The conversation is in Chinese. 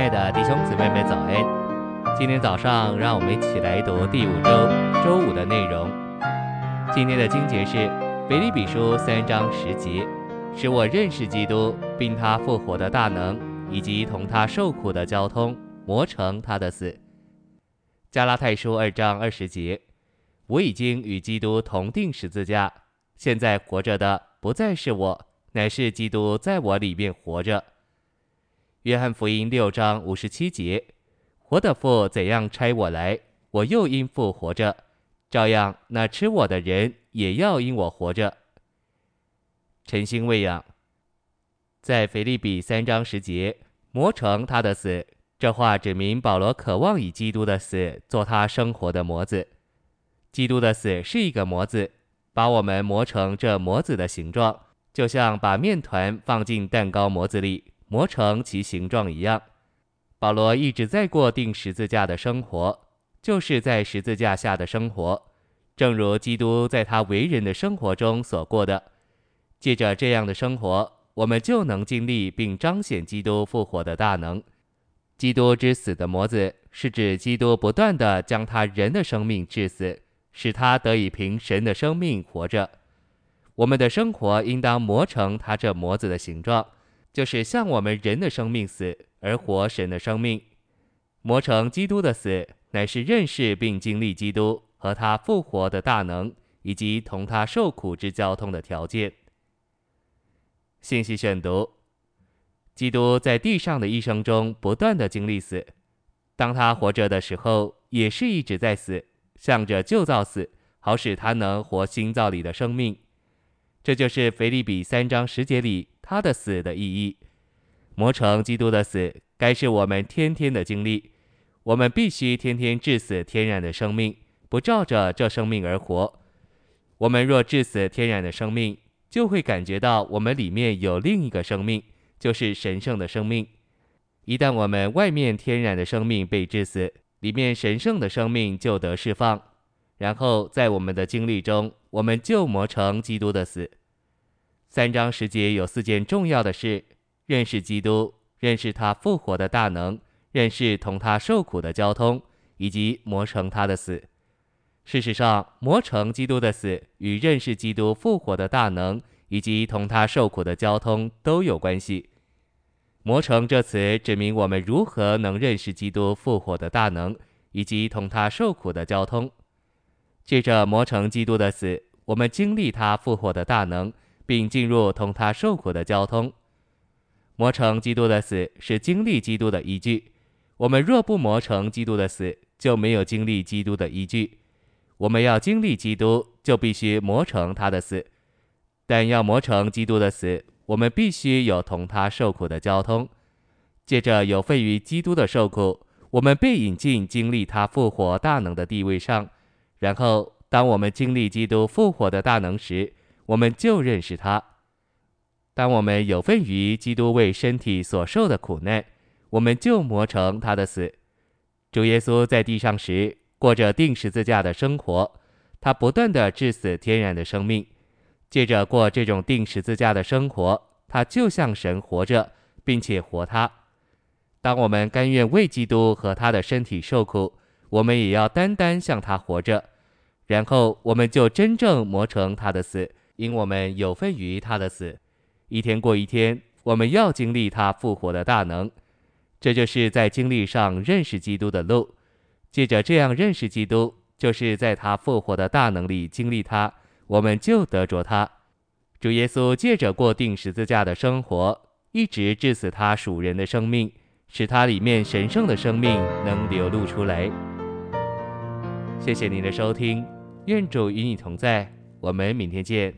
亲爱的弟兄姊妹们早安！今天早上，让我们一起来读第五周周五的内容。今天的经节是《腓立比书》三章十节，使我认识基督，并他复活的大能，以及同他受苦的交通，磨成他的死。《加拉太书》二章二十节，我已经与基督同钉十字架，现在活着的不再是我，乃是基督在我里面活着。约翰福音六章五十七节，活的父怎样差我来，我又因父活着，照样那吃我的人也要因我活着。晨星喂养，在腓立比三章十节，磨成他的死，这话指明保罗渴望以基督的死做他生活的模子。基督的死是一个模子，把我们磨成这模子的形状，就像把面团放进蛋糕模子里。磨成其形状一样，保罗一直在过钉十字架的生活，就是在十字架下的生活，正如基督在他为人的生活中所过的。借着这样的生活，我们就能经历并彰显基督复活的大能。基督之死的模子，是指基督不断地将他人的生命致死，使他得以凭神的生命活着。我们的生活应当磨成他这模子的形状。就是向我们人的生命死，而活神的生命，磨成基督的死，乃是认识并经历基督和他复活的大能，以及同他受苦之交通的条件。信息选读：基督在地上的一生中不断的经历死，当他活着的时候，也是一直在死，向着旧造死，好使他能活新造里的生命。这就是腓立比三章十节里。他的死的意义，磨成基督的死，该是我们天天的经历。我们必须天天致死天然的生命，不照着这生命而活。我们若致死天然的生命，就会感觉到我们里面有另一个生命，就是神圣的生命。一旦我们外面天然的生命被治死，里面神圣的生命就得释放。然后在我们的经历中，我们就磨成基督的死。三章十节有四件重要的事：认识基督，认识他复活的大能，认识同他受苦的交通，以及磨成他的死。事实上，磨成基督的死与认识基督复活的大能，以及同他受苦的交通都有关系。磨成这词指明我们如何能认识基督复活的大能，以及同他受苦的交通。借着磨成基督的死，我们经历他复活的大能。并进入同他受苦的交通，磨成基督的死是经历基督的依据。我们若不磨成基督的死，就没有经历基督的依据。我们要经历基督，就必须磨成他的死。但要磨成基督的死，我们必须有同他受苦的交通。借着有份于基督的受苦，我们被引进经历他复活大能的地位上。然后，当我们经历基督复活的大能时，我们就认识他。当我们有份于基督为身体所受的苦难，我们就磨成他的死。主耶稣在地上时过着钉十字架的生活，他不断地致死天然的生命。借着过这种钉十字架的生活，他就像神活着，并且活他。当我们甘愿为基督和他的身体受苦，我们也要单单向他活着，然后我们就真正磨成他的死。因我们有份于他的死，一天过一天，我们要经历他复活的大能。这就是在经历上认识基督的路。借着这样认识基督，就是在他复活的大能里经历他，我们就得着他。主耶稣借着过钉十字架的生活，一直致死他属人的生命，使他里面神圣的生命能流露出来。谢谢您的收听，愿主与你同在，我们明天见。